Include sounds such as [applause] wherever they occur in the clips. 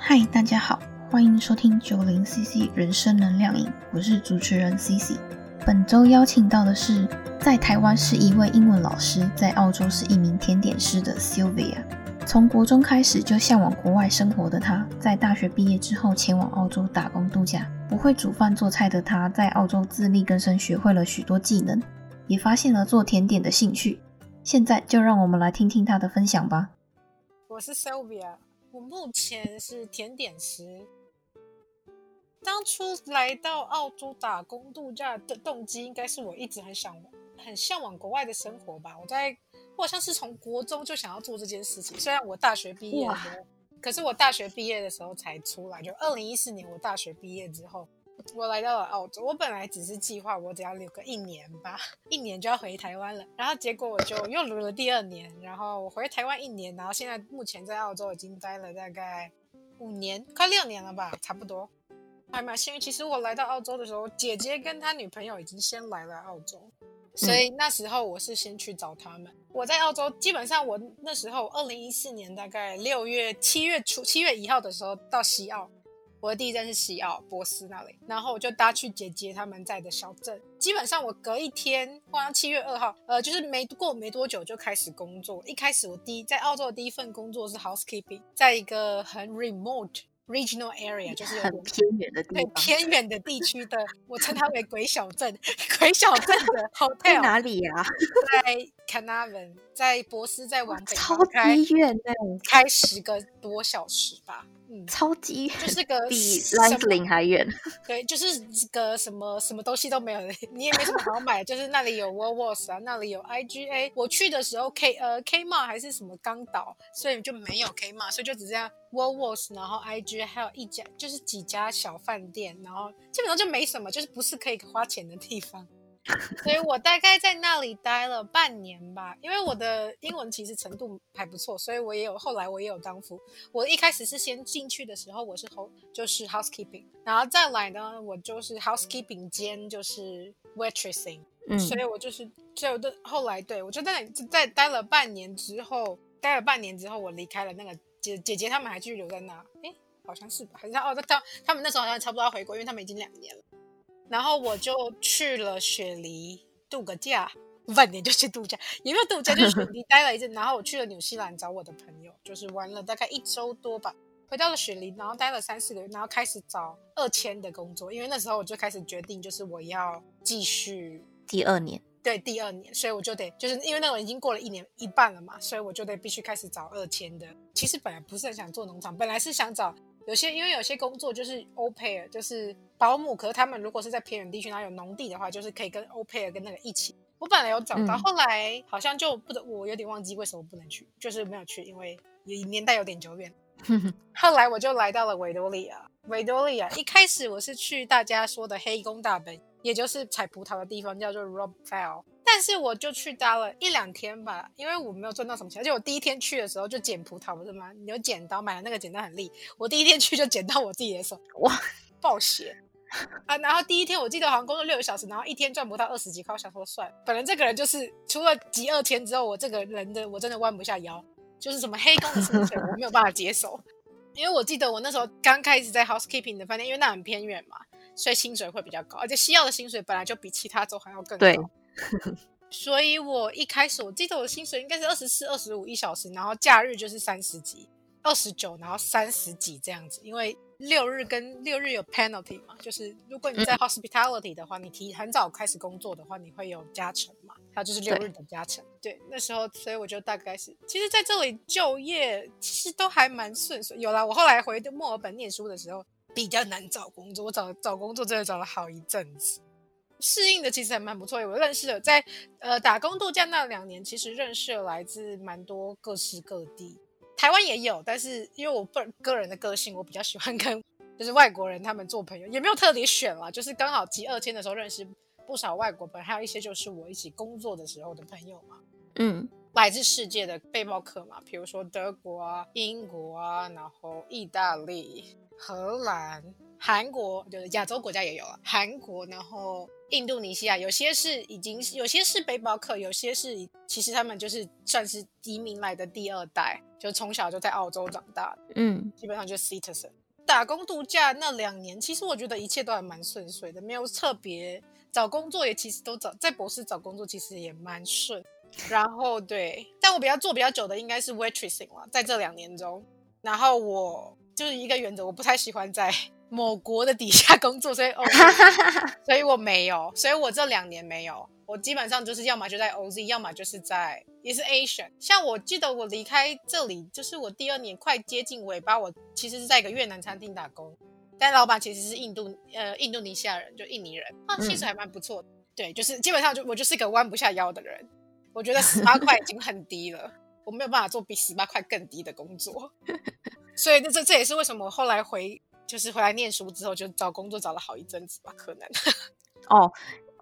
嗨，大家好，欢迎收听九零 CC 人生能量饮，我是主持人 CC。本周邀请到的是在台湾是一位英文老师，在澳洲是一名甜点师的 Sylvia。从国中开始就向往国外生活的她，在大学毕业之后前往澳洲打工度假。不会煮饭做菜的她，在澳洲自力更生，学会了许多技能，也发现了做甜点的兴趣。现在就让我们来听听她的分享吧。我是 Sylvia，我目前是甜点师。当初来到澳洲打工度假的动机，应该是我一直很想、很向往国外的生活吧。我在，我好像是从国中就想要做这件事情。虽然我大学毕业了，可是我大学毕业的时候才出来，就二零一四年我大学毕业之后，我来到了澳洲。我本来只是计划我只要留个一年吧，[laughs] 一年就要回台湾了。然后结果我就又留了第二年，然后我回台湾一年，然后现在目前在澳洲已经待了大概五年，快六年了吧，差不多。还蛮幸运。其实我来到澳洲的时候，姐姐跟他女朋友已经先来了澳洲，所以那时候我是先去找他们。我在澳洲，基本上我那时候二零一四年大概六月、七月初、七月一号的时候到西澳，我的第一站是西澳波斯那里，然后我就搭去姐姐他们在的小镇。基本上我隔一天，好像七月二号，呃，就是没过没多久就开始工作。一开始我第一在澳洲的第一份工作是 housekeeping，在一个很 remote。Regional area 就是很偏远的地方，对偏远的地区的，我称它为鬼小镇。鬼小镇的 [laughs] hotel 在哪里呀？在 c a n a v a n 在博斯，在往北超级远呢，开十个多小时吧。嗯，超级就是个比兰斯林还远。对，就是个什么什么东西都没有，你也没什么好买。就是那里有 Woolworths 啊，那里有 IGA。我去的时候 K 呃 Kmart 还是什么刚倒，所以就没有 Kmart，所以就只剩下 Woolworths，然后 IGA 还有一家就是几家小饭店，然后基本上就没什么，就是不是可以花钱的地方。[laughs] 所以我大概在那里待了半年吧，因为我的英文其实程度还不错，所以我也有后来我也有当副。我一开始是先进去的时候我是 house 就是 housekeeping，然后再来呢我就是 housekeeping 兼就是 waitressing，嗯，所以我就是就的后来对我就在那在待了半年之后，待了半年之后我离开了那个姐姐姐他们还继续留在那，哎，好像是吧，还是哦他他们那时候好像差不多要回国，因为他们已经两年了。然后我就去了雪梨度个假，半年就去度假，也没有度假，就雪梨待了一阵。然后我去了纽西兰找我的朋友，就是玩了大概一周多吧。回到了雪梨，然后待了三四个月，然后开始找二签的工作，因为那时候我就开始决定，就是我要继续第二年，对第二年，所以我就得就是因为那种已经过了一年一半了嘛，所以我就得必须开始找二签的。其实本来不是很想做农场，本来是想找。有些因为有些工作就是 o pair，就是保姆，可是他们如果是在偏远地区，然后有农地的话，就是可以跟 o pair 跟那个一起。我本来有找到，后来好像就不得，我有点忘记为什么不能去，就是没有去，因为年代有点久远。[laughs] 后来我就来到了维多利亚，维多利亚一开始我是去大家说的黑工大本，也就是采葡萄的地方，叫做 Rob Fell。但是我就去待了一两天吧，因为我没有赚到什么钱，而且我第一天去的时候就捡葡萄，不是吗？有剪刀，买了那个剪刀很利，我第一天去就剪到我自己的手，[laughs] 哇，暴血啊！然后第一天我记得好像工作六个小时，然后一天赚不到二十几块，我想说算了，本来这个人就是除了集二天之后，我这个人的我真的弯不下腰，就是什么黑工的薪水我没有办法接受，因为我记得我那时候刚开始在 housekeeping 的饭店，因为那很偏远嘛，所以薪水会比较高，而且西澳的薪水本来就比其他州还要更高。所以，我一开始我记得我的薪水应该是二十四、二十五一小时，然后假日就是三十几、二十九，然后三十几这样子。因为六日跟六日有 penalty 嘛，就是如果你在 hospitality 的话，你提很早开始工作的话，你会有加成嘛，它就是六日的加成。对，那时候，所以我就大概是，其实在这里就业其实都还蛮顺遂。有啦，我后来回墨尔本念书的时候比较难找工作，我找找工作真的找了好一阵子。适应的其实还蛮不错，我认识了在呃打工度假那两年，其实认识了来自蛮多各式各地，台湾也有，但是因为我个个人的个性，我比较喜欢跟就是外国人他们做朋友，也没有特别选啦，就是刚好集二千的时候认识不少外国朋友，还有一些就是我一起工作的时候的朋友嘛，嗯，来自世界的背包客嘛，比如说德国啊、英国啊，然后意大利、荷兰。韩国就是亚洲国家也有了，韩国，然后印度尼西亚，有些是已经有些是背包客，有些是其实他们就是算是移民来的第二代，就从小就在澳洲长大，嗯，基本上就是 citizen。打工度假那两年，其实我觉得一切都还蛮顺遂的，没有特别找工作也其实都找在博士找工作其实也蛮顺。然后对，但我比较做比较久的应该是 waitressing 了，在这两年中，然后我就是一个原则，我不太喜欢在 [laughs] 某国的底下工作，所以哦，[laughs] 所以我没有，所以我这两年没有，我基本上就是要么就在 OZ，要么就是在也是 Asian。像我记得我离开这里，就是我第二年快接近尾巴，我其实是在一个越南餐厅打工，但老板其实是印度呃印度尼西亚人，就印尼人，啊，其实还蛮不错的。对，就是基本上就我就是一个弯不下腰的人。我觉得十八块已经很低了，我没有办法做比十八块更低的工作，[laughs] 所以这这这也是为什么我后来回就是回来念书之后就找工作找了好一阵子吧，可能哦。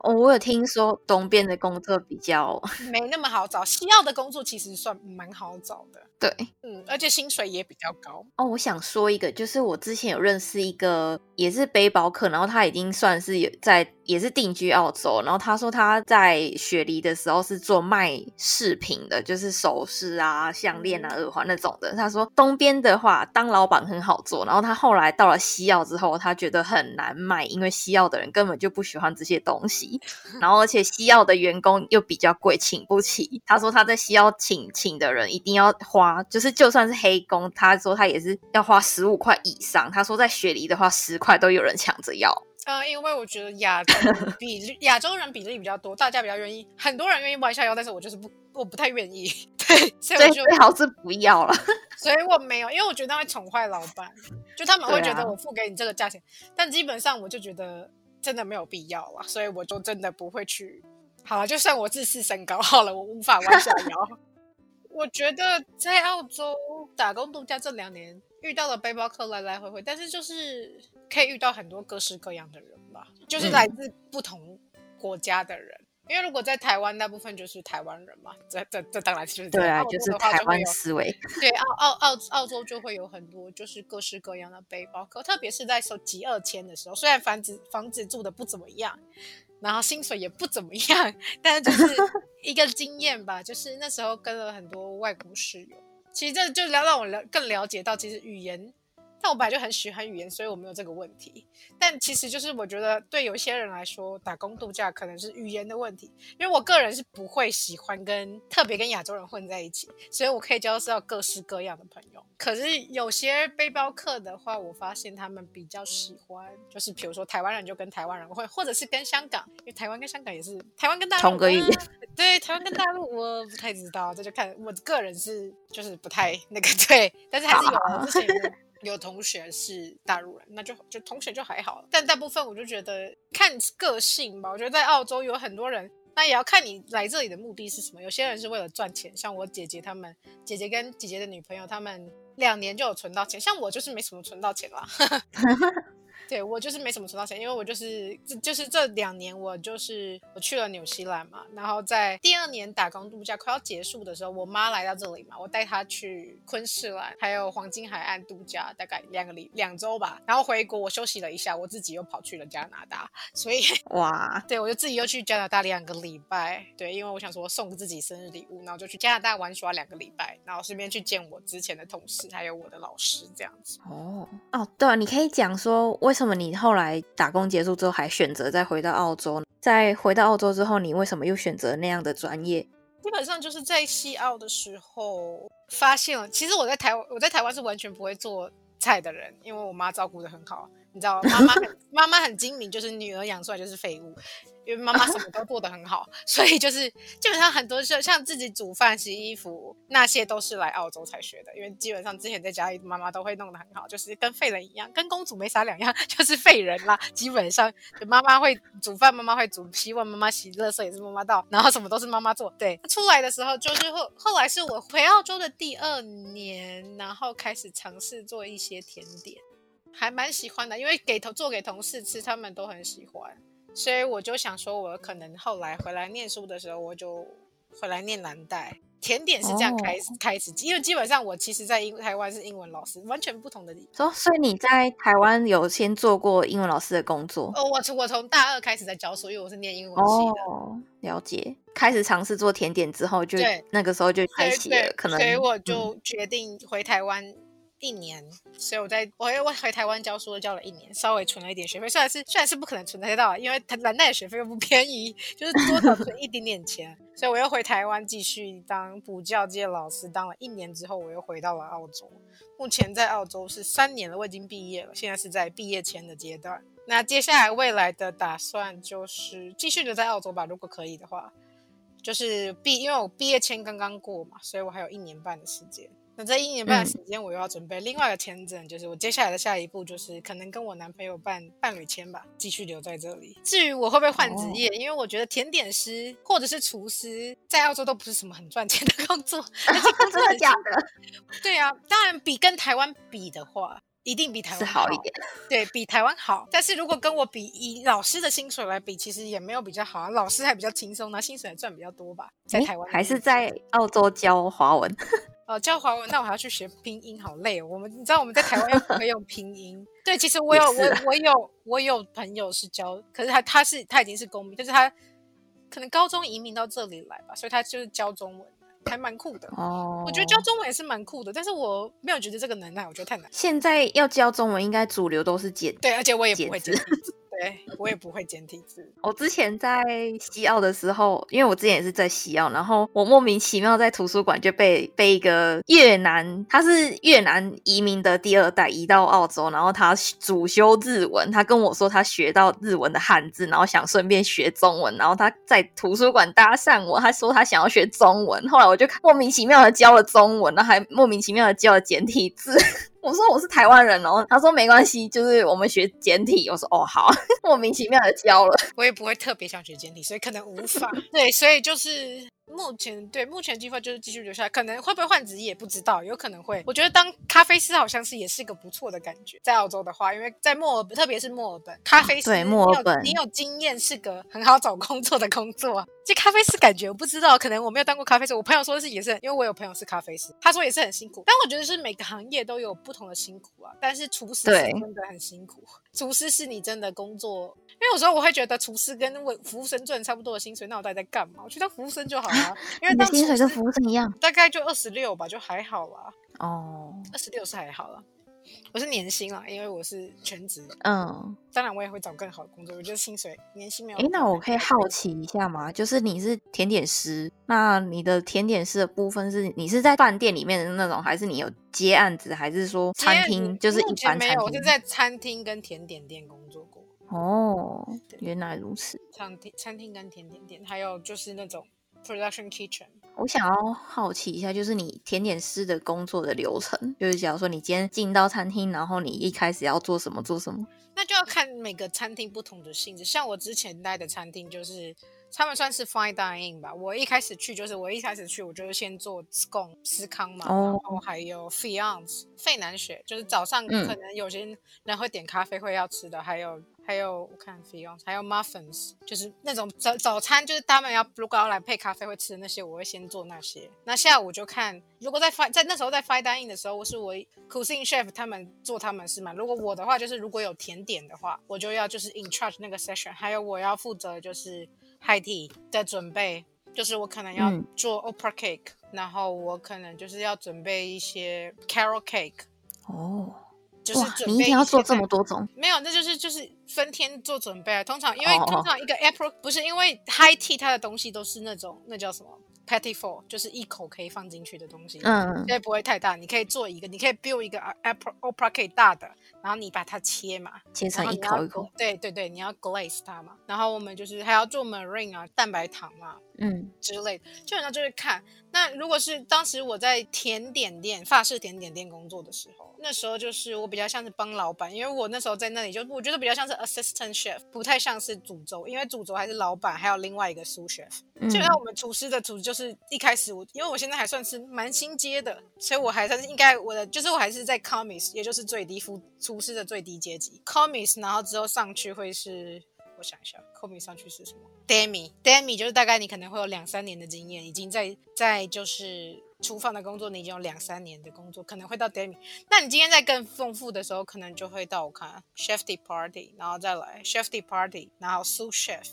哦，我有听说东边的工作比较 [laughs] 没那么好找，西澳的工作其实算蛮好找的。对，嗯，而且薪水也比较高。哦，我想说一个，就是我之前有认识一个也是背包客，然后他已经算是有在也是定居澳洲，然后他说他在雪梨的时候是做卖饰品的，就是首饰啊、项链啊、耳环那种的。他说东边的话当老板很好做，然后他后来到了西澳之后，他觉得很难卖，因为西澳的人根本就不喜欢这些东西，[laughs] 然后而且西澳的员工又比较贵，请不起。他说他在西澳请请的人一定要花。就是就算是黑工，他说他也是要花十五块以上。他说在雪梨的话，十块都有人抢着要。呃，因为我觉得亚洲 [laughs] 比例亚洲人比例比较多，大家比较愿意，很多人愿意弯下腰，但是我就是不，我不太愿意。[laughs] 对，所以我就最好是不要了。[laughs] 所以我没有，因为我觉得会宠坏老板，就他们会觉得我付给你这个价钱，但基本上我就觉得真的没有必要了，所以我就真的不会去。好了，就算我自视身高好了，我无法弯下腰。我觉得在澳洲打工度假这两年遇到了背包客来来回回，但是就是可以遇到很多各式各样的人吧，就是来自不同国家的人。因为如果在台湾，大部分就是台湾人嘛，这这这当然就是对啊，就是台湾思维。对澳澳澳澳洲就会有很多就是各式各样的背包客，特别是在收集二签的时候，虽然房子房子住的不怎么样。然后薪水也不怎么样，但是就是一个经验吧。就是那时候跟了很多外国室友，其实这就让让我了更了解到，其实语言。但我本来就很喜欢语言，所以我没有这个问题。但其实就是我觉得，对有一些人来说，打工度假可能是语言的问题。因为我个人是不会喜欢跟特别跟亚洲人混在一起，所以我可以交到各式各样的朋友。可是有些背包客的话，我发现他们比较喜欢，就是比如说台湾人就跟台湾人混，或者是跟香港，因为台湾跟香港也是台湾跟大陆同个语言。[laughs] 对，台湾跟大陆我不太知道，这就看我个人是就是不太那个 [laughs] 对，但是还是有之前。有同学是大陆人，那就就同学就还好，但大部分我就觉得看个性吧。我觉得在澳洲有很多人，那也要看你来这里的目的是什么。有些人是为了赚钱，像我姐姐他们，姐姐跟姐姐的女朋友他们两年就有存到钱，像我就是没什么存到钱啦。[laughs] 对我就是没什么存到钱，因为我就是这就是这两年我就是我去了纽西兰嘛，然后在第二年打工度假快要结束的时候，我妈来到这里嘛，我带她去昆士兰还有黄金海岸度假，大概两个礼两周吧，然后回国我休息了一下，我自己又跑去了加拿大，所以 [laughs] 哇，对我就自己又去加拿大两个礼拜，对，因为我想说送自己生日礼物，然后就去加拿大玩耍两个礼拜，然后顺便去见我之前的同事还有我的老师这样子。哦哦，对啊，你可以讲说为。为什么你后来打工结束之后还选择再回到澳洲？在回到澳洲之后，你为什么又选择那样的专业？基本上就是在西澳的时候发现了，其实我在台湾，我在台湾是完全不会做菜的人，因为我妈照顾的很好，你知道，妈妈很妈妈很精明，就是女儿养出来就是废物。因为妈妈什么都做得很好，[laughs] 所以就是基本上很多像像自己煮饭、洗衣服那些都是来澳洲才学的。因为基本上之前在家里，妈妈都会弄得很好，就是跟废人一样，跟公主没啥两样，[laughs] 就是废人啦。基本上就妈妈会煮饭，妈妈会煮洗碗，妈妈洗垃圾也是妈妈倒，然后什么都是妈妈做。对，出来的时候就是后后来是我回澳洲的第二年，然后开始尝试做一些甜点，还蛮喜欢的，因为给同做给同事吃，他们都很喜欢。所以我就想说，我可能后来回来念书的时候，我就回来念南代。甜点是这样开始、开始，因为基本上我其实在英台湾是英文老师，完全不同的地。所所以你在台湾有先做过英文老师的工作？哦，我从我从大二开始在教书，因为我是念英文系的。哦，了解。开始尝试做甜点之后，就对那个时候就开对启了，可能所以我嗯就决定回台湾一年，所以我在我我回台湾教书教了一年，稍微存了一点学费，虽然是虽然是不可能存得到，因为他蓝带的学费又不便宜，就是多少存一点点钱，[laughs] 所以我又回台湾继续当补教界老师，当了一年之后，我又回到了澳洲。目前在澳洲是三年了，我已经毕业了，现在是在毕业前的阶段。那接下来未来的打算就是继续留在澳洲吧，如果可以的话。就是毕，因为我毕业签刚刚过嘛，所以我还有一年半的时间。那这一年半的时间，我又要准备另外一个签证，就是我接下来的下一步就是可能跟我男朋友办伴侣签吧，继续留在这里。至于我会不会换职业，因为我觉得甜点师或者是厨师在澳洲都不是什么很赚钱的工作，而且工作真的很假的？对啊，当然比跟台湾比的话，一定比台湾是好一点。对比台湾好，但是如果跟我比，以老师的薪水来比，其实也没有比较好啊。老师还比较轻松，那薪水还赚比较多吧，在台湾还是在澳洲教华文？呃教华文，那我还要去学拼音，好累哦。我们你知道我们在台湾又不会用拼音，[laughs] 对，其实我有我我有我有朋友是教，可是他他是他已经是公民，就是他可能高中移民到这里来吧，所以他就是教中文，还蛮酷的。哦，我觉得教中文也是蛮酷的，但是我没有觉得这个能耐，我觉得太难。现在要教中文，应该主流都是简。对，而且我也不会简对我也不会简体字。我之前在西澳的时候，因为我之前也是在西澳，然后我莫名其妙在图书馆就被被一个越南，他是越南移民的第二代移到澳洲，然后他主修日文，他跟我说他学到日文的汉字，然后想顺便学中文，然后他在图书馆搭讪我，他说他想要学中文，后来我就莫名其妙的教了中文，然后还莫名其妙的教了简体字。我说我是台湾人哦，他说没关系，就是我们学简体。我说哦好，[laughs] 莫名其妙的教了。我也不会特别想学简体，所以可能无法。对，所以就是目前对目前计划就是继续留下来，可能会不会换职业不知道，有可能会。我觉得当咖啡师好像是也是一个不错的感觉，在澳洲的话，因为在墨尔本，特别是墨尔本，咖啡师对墨尔本你有经验是个很好找工作的工作啊。这咖啡师感觉我不知道，可能我没有当过咖啡师，我朋友说是也是，因为我有朋友是咖啡师，他说也是很辛苦。但我觉得是每个行业都有不同的辛苦啊，但是厨师真的很辛苦。厨师是你真的工作，因为有时候我会觉得厨师跟我服务生赚差不多的薪水，那我到底在干嘛？我去当服务生就好了，[laughs] 因为当薪水跟服务生一样大概就二十六吧，就还好啦，哦。二十六是还好啦。我是年薪啦，因为我是全职，嗯，当然我也会找更好的工作。我觉得薪水年薪没有。诶，那我可以好奇一下吗？就是你是甜点师，那你的甜点师的部分是你是在饭店里面的那种，还是你有接案子，还是说餐厅就是目一前没有，我般餐厅是？在餐厅跟甜点店工作过。哦，原来如此。餐厅、餐厅跟甜点店，还有就是那种 production kitchen。我想要好奇一下，就是你甜点师的工作的流程，就是假如说你今天进到餐厅，然后你一开始要做什么做什么？那就要看每个餐厅不同的性质。像我之前待的餐厅，就是他们算是 fine dining 吧。我一开始去就是我一开始去，我就是先做 scone 司康嘛，哦然后还有 fiance 费南雪，就是早上嗯可能有些人会点咖啡会要吃的，还有还有我看还有 muffins，就是那种早早餐，就是他们要如果要来配咖啡会吃的那些，我会先做那些。那下午就看，如果在 fine 在那时候在 fine dining 的时候，我是我 cuisine chef 他们做他们是嘛。如果我的话，就是如果有甜点的话，我就要就是 in charge 那个 session，还有我要负责就是 high tea 的准备，就是我可能要嗯做 opera cake，、然后我可能就是要准备一些 carrot cake，哦，就是哇，准备你一天要做这么多种没有，那就是就是分天做准备啊。通常因为哦通常一个 apple 不是因为 High Tea 它的东西都是那种那叫什么 Petty Four，就是一口可以放进去的东西，嗯所以不会太大。你可以做一个，你可以 build 一个 apple opera 可以大的，然后你把它切嘛，切成一口一口。对对对，你要 glaze 它嘛。然后我们就是还要做 marine 啊，蛋白糖啊，嗯之类的，基本上就是看。那如果是当时我在甜点店、法式甜点店工作的时候，那时候就是我比较像是帮老板，因为我那时候在那里就我觉得比较像是 assistant chef，不太像是主轴，因为主轴还是老板，还有另外一个 sous chef。嗯基本上我们厨师的主就是一开始我，因为我现在还算是蛮新阶的，所以我还算是应该我的就是我还是在 commis，也就是最低副厨师的最低阶级 commis，然后之后上去会是我想一下，扣名上去是什么？Demi，Demi 就是大概你可能会有两三年的经验，已经在在就是厨房的工作，你已经有两三年的工作，可能会到 Demi。那你今天在更丰富的时候，可能就会到我看，Chefty Party，然后再来 Chefty Party，然后 Sous Chef，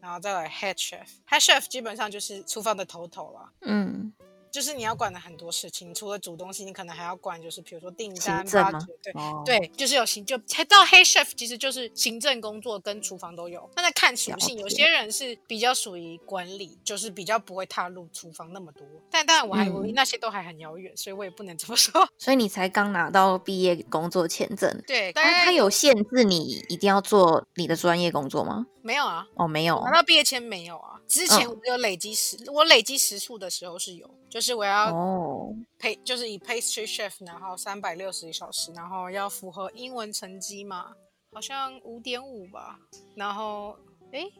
然后再来 Head Chef。Head Chef 基本上就是厨房的头头了。嗯，就是你要管的很多事情，除了煮东西，你可能还要管，就是比如说订单、对、哦对，就是有行就到黑 chef 其实就是行政工作跟厨房都有。那在看属性，有些人是比较属于管理，就是比较不会踏入厨房那么多。但当然我还、那些都还很遥远，所以我也不能这么说。[laughs] 所以你才刚拿到毕业工作签证，对，大那概它有限制你一定要做你的专业工作吗？没有啊？哦，没有。拿，到毕业签没有啊？之前嗯。我有累积时，我累积时数的时候是有，就是我要哦，配就是以 pastry chef，然后三百六十小时，然后要符合英文成绩嘛，好像五点五吧，然后诶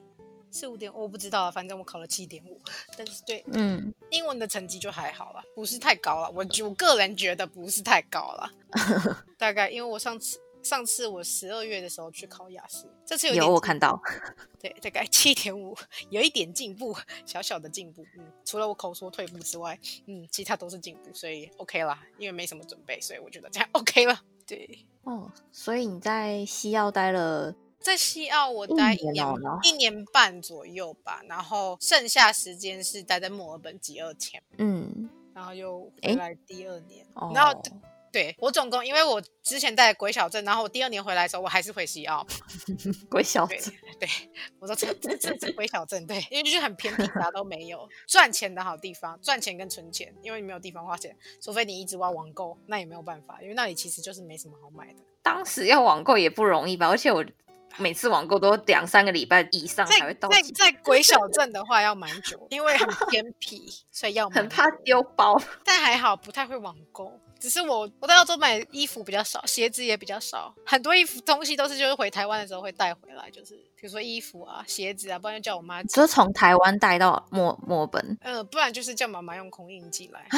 是五点，我不知道啊，反正我考了七点五，但是对嗯，英文的成绩就还好了，不是太高了，我觉我个人觉得不是太高了，[laughs] 大概因为我上次上次我十二月的时候去考雅思，这次有我看到，对，大概七点五，有一点进步，小小的进步。嗯，除了我口说退步之外，嗯，其他都是进步，所以 OK 啦。因为没什么准备，所以我觉得这样 [laughs] OK 了。对，哦，所以你在西澳待了，在西澳我待一年一年半左右吧，然后剩下时间是待在墨尔本几二天，嗯，然后又回来第二年，哦，然后对我总共，因为我之前在鬼小镇，然后我第二年回来的时候，我还是回西澳。[laughs] 鬼小镇，对，我说这这这这鬼小镇，对，因为就是很偏僻，啥都没有，赚钱的好地方，赚钱跟存钱，因为你没有地方花钱，除非你一直挖网购，那也没有办法，因为那里其实就是没什么好买的。当时要网购也不容易吧？而且我每次网购都两三个礼拜以上才会在在到齐，在鬼小镇的话要蛮久，因为很偏僻，所以要很怕丢包。但还好不太会网购。只是我我在澳洲买衣服比较少，鞋子也比较少，很多衣服东西都是就是回台湾的时候会带回来，就是比如说衣服啊、鞋子啊，不然就叫我妈寄，就是从台湾带到墨墨本，呃，不然就是叫妈妈用空运寄来。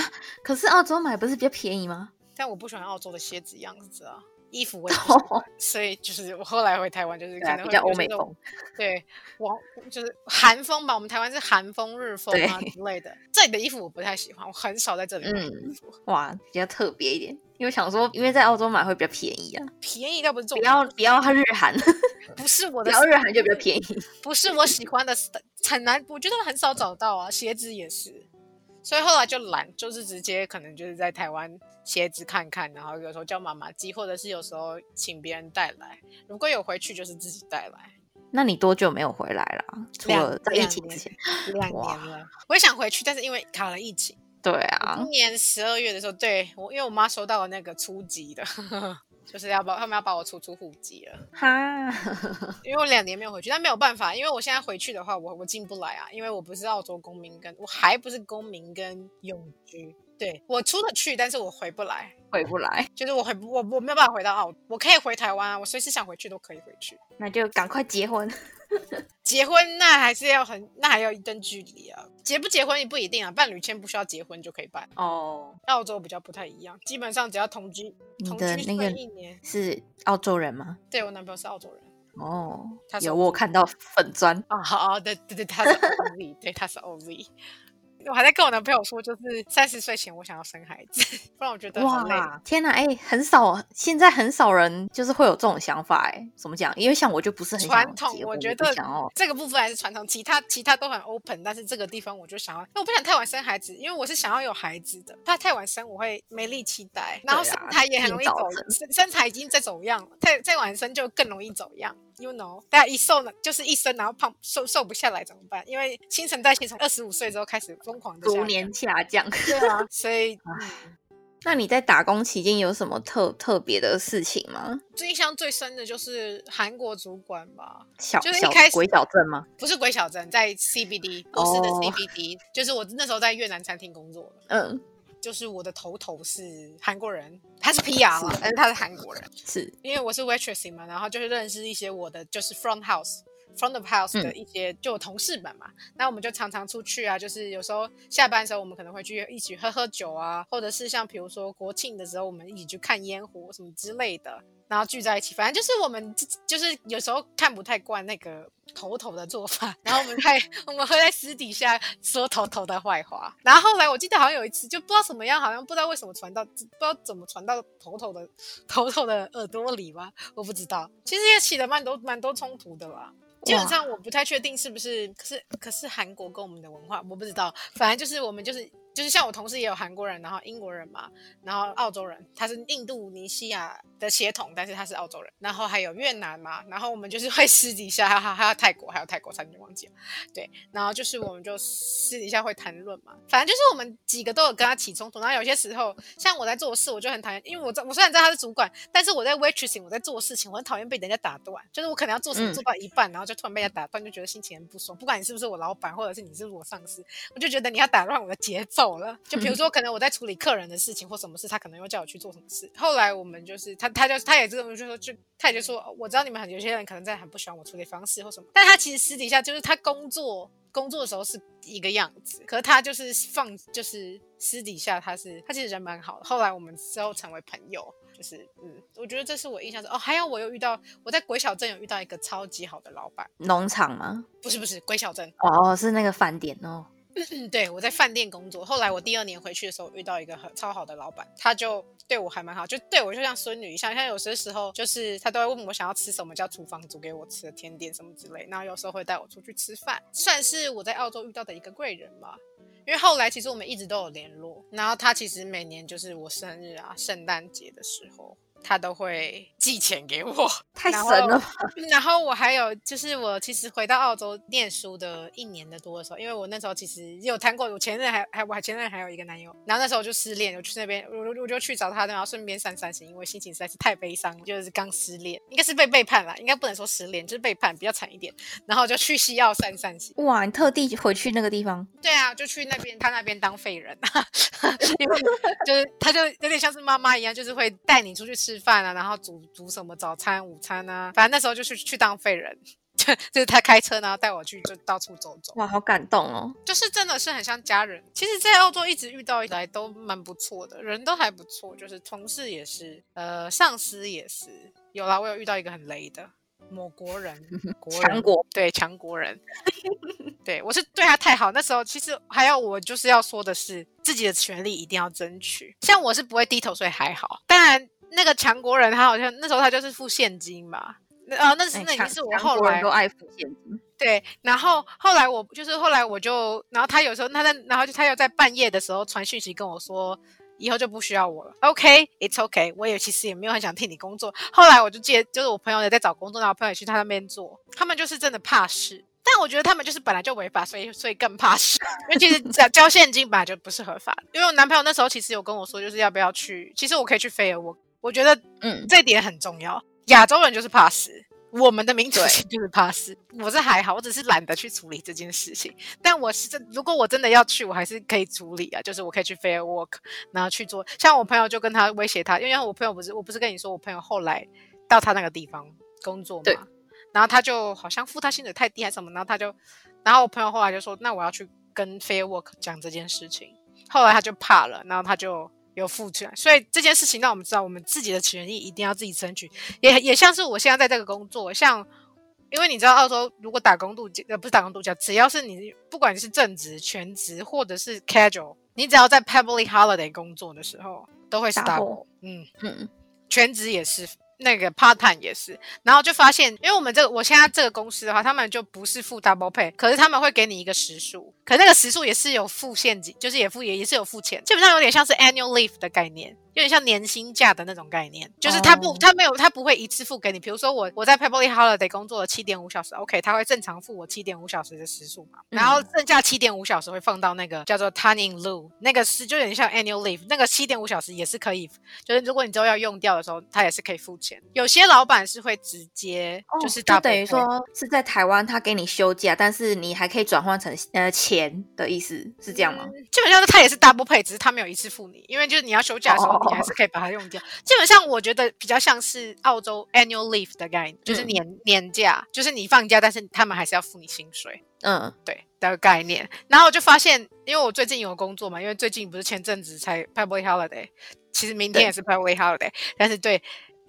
可是澳洲买不是比较便宜吗？但我不喜欢澳洲的鞋子样子啊，衣服我也不喜欢，所以就是我后来回台湾就是可能会比较欧美风。对，往就是韩风吧，我们台湾是韩风、日风啊之类的。这里的衣服我不太喜欢，我很少在这里买衣嗯服，哇，比较特别一点。因为想说，因为在澳洲买会比较便宜啊，便宜倒不是重不点，要不要日韩，[laughs] 不是我的，不要日韩就比较便宜。不是我喜欢的，很难，我觉得很少找到啊，鞋子也是。所以后来就懒，就是直接可能就是在台湾鞋子看看，然后有时候叫妈妈寄，或者是有时候请别人带来。如果有回去，就是自己带来。那你多久没有回来了？除两了在疫情之前？两哇年了，我也想回去，但是因为卡了疫情，对啊今，年十二月的时候，对我因为我妈收到了那个初级的，就是要把他们要把我出出户籍了，哈，[laughs] 因为我两年没有回去，但没有办法，因为我现在回去的话，我我进不来啊，因为我不是澳洲公民跟我还不是公民跟永居，对我出得去，但是我回不来，回不来，就是我回不我我没有办法回到澳，我可以回台湾啊，我随时想回去都可以回去。那就赶快结婚。[laughs] 结婚那还是要很，那还要一段距离啊。结不结婚也不一定啊，伴侣签不需要结婚就可以办。哦，澳洲比较不太一样，基本上只要同居，你同居的那个一年。是澳洲人吗？对我男朋友是澳洲人哦他，有我看到粉砖，啊，好啊，对对对，他是 O V，对，他是 OZ。我还在跟我男朋友说，就是三十岁前我想要生孩子，不然我觉得很累。哇，天哪，哎、很少，现在很少人就是会有这种想法，哎，怎么讲？因为像我就不是很传统我觉得这个部分还是传统，其他其他都很 open，但是这个地方我就想要，因为我不想太晚生孩子，因为我是想要有孩子的，怕太晚生我会没力气带，然后身材也很容易走身身材已经在走样了，太再晚生就更容易走样。You know，大家一瘦呢，就是一身，然后胖瘦瘦不下来怎么办？因为新陈代谢从二十五岁之后开始疯狂的逐年下降。对啊，[laughs] 所以、嗯、那你在打工期间有什么特特别的事情吗？最印象最深的就是韩国主管吧，小小就是一开始鬼小镇吗？不是鬼小镇，在 CBD 波士的哦 CBD，、就是我那时候在越南餐厅工作。嗯，就是我的头头是韩国人，他是 PR 嘛，但是他是韩国人。是 [laughs] 因为我是 waitressing 嘛，然后就是认识一些我的就是 front house front of house 的一些就同事们嘛，那我们就常常出去啊，就是有时候下班的时候我们可能会去一起喝喝酒啊，或者是像比如说国庆的时候我们一起去看烟火什么之类的。然后聚在一起，反正就是我们就是有时候看不太惯那个头头的做法，然后我们还 [laughs] 我们会在私底下说头头的坏话。然后后来我记得好像有一次就不知道怎么样，好像不知道为什么传到不知道怎么传到头头的头头的耳朵里吧，我不知道。其实也起了蛮多蛮多冲突的啦。基本上我不太确定是不是，可是可是韩国跟我们的文化我不知道，反正就是我们就是。就是像我同事也有韩国人，然后英国人嘛，然后澳洲人，他是印度尼西亚的血统，但是他是澳洲人，然后还有越南嘛，然后我们就是会私底下，还有还有泰国，还有泰国差点忘记了，对，然后就是我们就私底下会谈论嘛，反正就是我们几个都有跟他起冲突，然后有些时候像我在做事，我就很讨厌，因为我在我虽然知道他是主管，但是我在 waitressing，我在做事情，我很讨厌被人家打断，就是我可能要做什么做到一半，然后就突然被人家打断，就觉得心情很不爽，不管你是不是我老板，或者是你是不是我上司，我就觉得你要打乱我的节奏了，就比如说。可能我在处理客人的事情或什么事，他可能又叫我去做什么事。后来我们就是他，他就他也这么就说，就他也就说，我知道你们很有些人可能在很不喜欢我处理方式或什么，但他其实私底下就是他工作工作的时候是一个样子，可是他就是放就是私底下他是他其实人蛮好的。后来我们之后成为朋友，就是嗯，我觉得这是我印象中哦。还有我又遇到我在鬼小镇有遇到一个超级好的老板，农场吗？不是不是鬼小镇哦，是那个饭店哦。对，我在饭店工作。后来我第二年回去的时候，遇到一个很超好的老板，他就对我还蛮好，就对我就像孙女一样。像有些时候，就是他都会问我想要吃什么，叫厨房煮给我吃的甜点什么之类。然后有时候会带我出去吃饭，算是我在澳洲遇到的一个贵人吧。因为后来其实我们一直都有联络。然后他其实每年就是我生日啊、圣诞节的时候。他都会寄钱给我，太神了。然后我还有就是，我其实回到澳洲念书的一年的多的时候，因为我那时候其实有谈过，我前任还还我还前任还有一个男友，然后那时候就失恋，我去那边，我我就去找他，然后顺便散散心，因为心情实在是太悲伤，就是刚失恋，应该是被背叛了，应该不能说失恋，就是背叛比较惨一点。然后就去西澳散散心。哇，你特地回去那个地方？对啊，就去那边，他那边当废人，因为就是他就有点像是妈妈一样，就是会带你出去吃。饭啊，然后煮煮什么早餐、午餐啊，反正那时候就去去当废人，[laughs] 就就是他开车，然后带我去就到处走走。哇，好感动哦！就是真的是很像家人。其实，在澳洲一直遇到以来都蛮不错的，人都还不错，就是同事也是，呃，上司也是。有啦，我有遇到一个很雷的某国人，[laughs] 强国对强国人，[laughs] 对我是对他太好。那时候其实还有我就是要说的是，自己的权利一定要争取。像我是不会低头，所以还好。当然。那个强国人，他好像那时候他就是付现金嘛，啊，那是那已经是我后来都爱付现金。对，然后后来我就是后来我就，然后他有时候他在，然后就他又在半夜的时候传讯息跟我说，以后就不需要我了。OK，it's OK，我也其实也没有很想替你工作。后来我就借，就是我朋友也在找工作，然后朋友也去他那边做，他们就是真的怕事。但我觉得他们就是本来就违法，所以所以更怕事。[laughs] 因为其实交交现金本来就不是合法的。因为我男朋友那时候其实有跟我说，就是要不要去，其实我可以去飞尔我。我觉得，嗯，这点很重要。亚洲人就是怕死，我们的民族性就是怕死。我是还好，我只是懒得去处理这件事情。但我是真，如果我真的要去，我还是可以处理啊。就是我可以去 fair work，然后去做。像我朋友就跟他威胁他，因为我朋友不是，我不是跟你说，我朋友后来到他那个地方工作嘛，然后他就好像付他薪水太低还是什么，然后他就，然后我朋友后来就说，那我要去跟 fair work 讲这件事情。后来他就怕了，然后他就。有付出来，所以这件事情让我们知道，我们自己的权益一定要自己争取。也也像是我现在在这个工作，像因为你知道，澳洲如果打工度假，呃，不是打工度假，只要是你不管你是正职、全职或者是 casual，你只要在 public holiday 工作的时候，都会是 double。嗯嗯，全职也是。那个 part time 也是，然后就发现，因为我们这个我现在这个公司的话，他们就不是付 double pay，可是他们会给你一个时数，可那个时数也是有付现金，就是也付也也是有付钱，基本上有点像是 annual leave 的概念。有点像年薪假的那种概念，就是他不，他没有，他不会一次付给你。比如说我我在 Public Holiday 工作了七点五小时，OK，他会正常付我七点五小时的时数嘛，然后剩下七点五小时会放到那个叫做 Turning loop，那个是就有点像 Annual Leave，那个七点五小时也是可以，就是如果你之后要用掉的时候，他也是可以付钱。有些老板是会直接就是哦就等于说是在台湾他给你休假，但是你还可以转换成呃钱的意思，是这样吗？基本上他也是 double pay，只是他没有一次付你，因为就是你要休假的时候哦，你还是可以把它用掉。基本上我觉得比较像是澳洲 annual leave 的概念，就是嗯年、年假，就是你放假，但是他们还是要付你薪水。嗯，对的概念，然后我就发现，因为我最近有工作嘛，因为最近不是前阵子才 public holiday，其实明天也是 public holiday，但是对，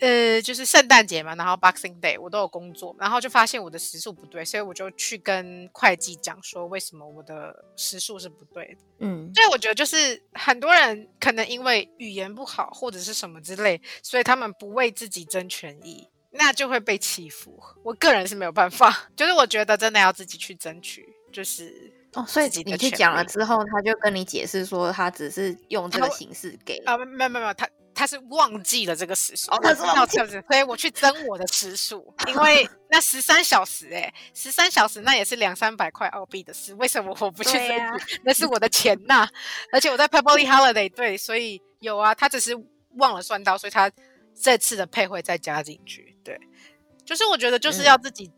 呃，就是圣诞节嘛，然后 Boxing Day 我都有工作，然后就发现我的时数不对，所以我就去跟会计讲说，为什么我的时数是不对的。嗯，所以我觉得就是很多人可能因为语言不好或者是什么之类，所以他们不为自己争权益，那就会被欺负。我个人是没有办法，就是我觉得真的要自己去争取，就是哦，所以你去讲了之后，他就跟你解释说，他只是用这个形式给。啊，没有没有没有，他他是忘记了这个时数，哦他是忘记是不是？所以我去增我的时数，[laughs] 因为那十三小时、欸，哎，十三小时那也是两三百块澳币的事，为什么我不去争？[laughs] 那是我的钱呐、而且我在 Public Holiday 对，所以有啊，他只是忘了算到，所以他这次的配会再加进去，对，就是我觉得就是嗯要自己。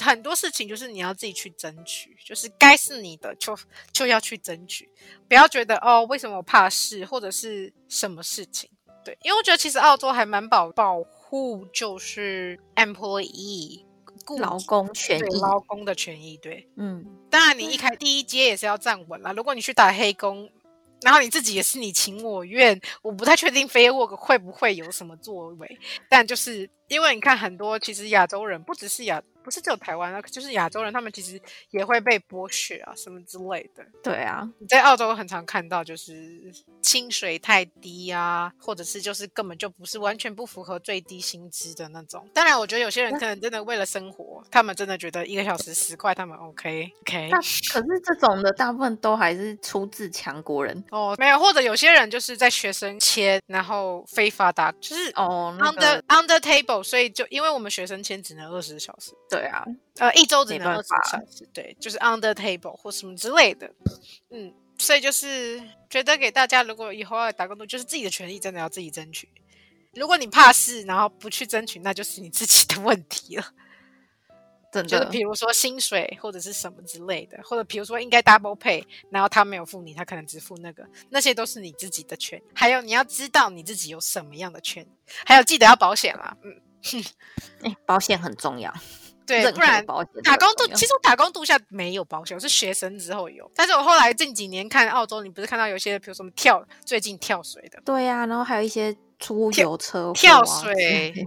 很多事情就是你要自己去争取，就是该是你的就就要去争取，不要觉得哦，为什么我怕事或者是什么事情？对，因为我觉得其实澳洲还蛮保保护，就是 employee 雇劳工权益，劳工的权益。对，嗯，当然你一开第一阶也是要站稳啦。如果你去打黑工，然后你自己也是你情我愿，我不太确定 Fair Work 会不会有什么作为，但就是因为你看很多其实亚洲人不只是亚。不是只有台湾啊，就是亚洲人，他们其实也会被剥削啊，什么之类的。对啊，你在澳洲很常看到，就是薪水太低啊，或者是就是根本就不是完全不符合最低薪资的那种。当然，我觉得有些人可能真的为了生活，他们真的觉得一个小时十块，他们 OK OK 那。可是这种的大部分都还是出自强国人哦，没有，或者有些人就是在学生签，然后非法打，就是哦。那 under、under table，所以就因为我们学生签只能二十小时，对啊，呃，一周只能二十没办法小时，对，就是 under table 或什么之类的，嗯，所以就是觉得给大家，如果以后要打工度，就是自己的权益真的要自己争取。如果你怕事，然后不去争取，那就是你自己的问题了。[laughs] 真的就是比如说薪水或者是什么之类的，或者比如说应该 double pay，然后他没有付你，他可能只付那个，那些都是你自己的权。还有你要知道你自己有什么样的权，还有记得要保险啦，嗯，[laughs] 哎，保险很重要，对，不然打工度，其实我打工度假没有保险，我是学生之后有。但是我后来近几年看澳洲，你不是看到有些，比如什么跳，最近跳水的，对呀、然后还有一些出游车 [laughs] 跳水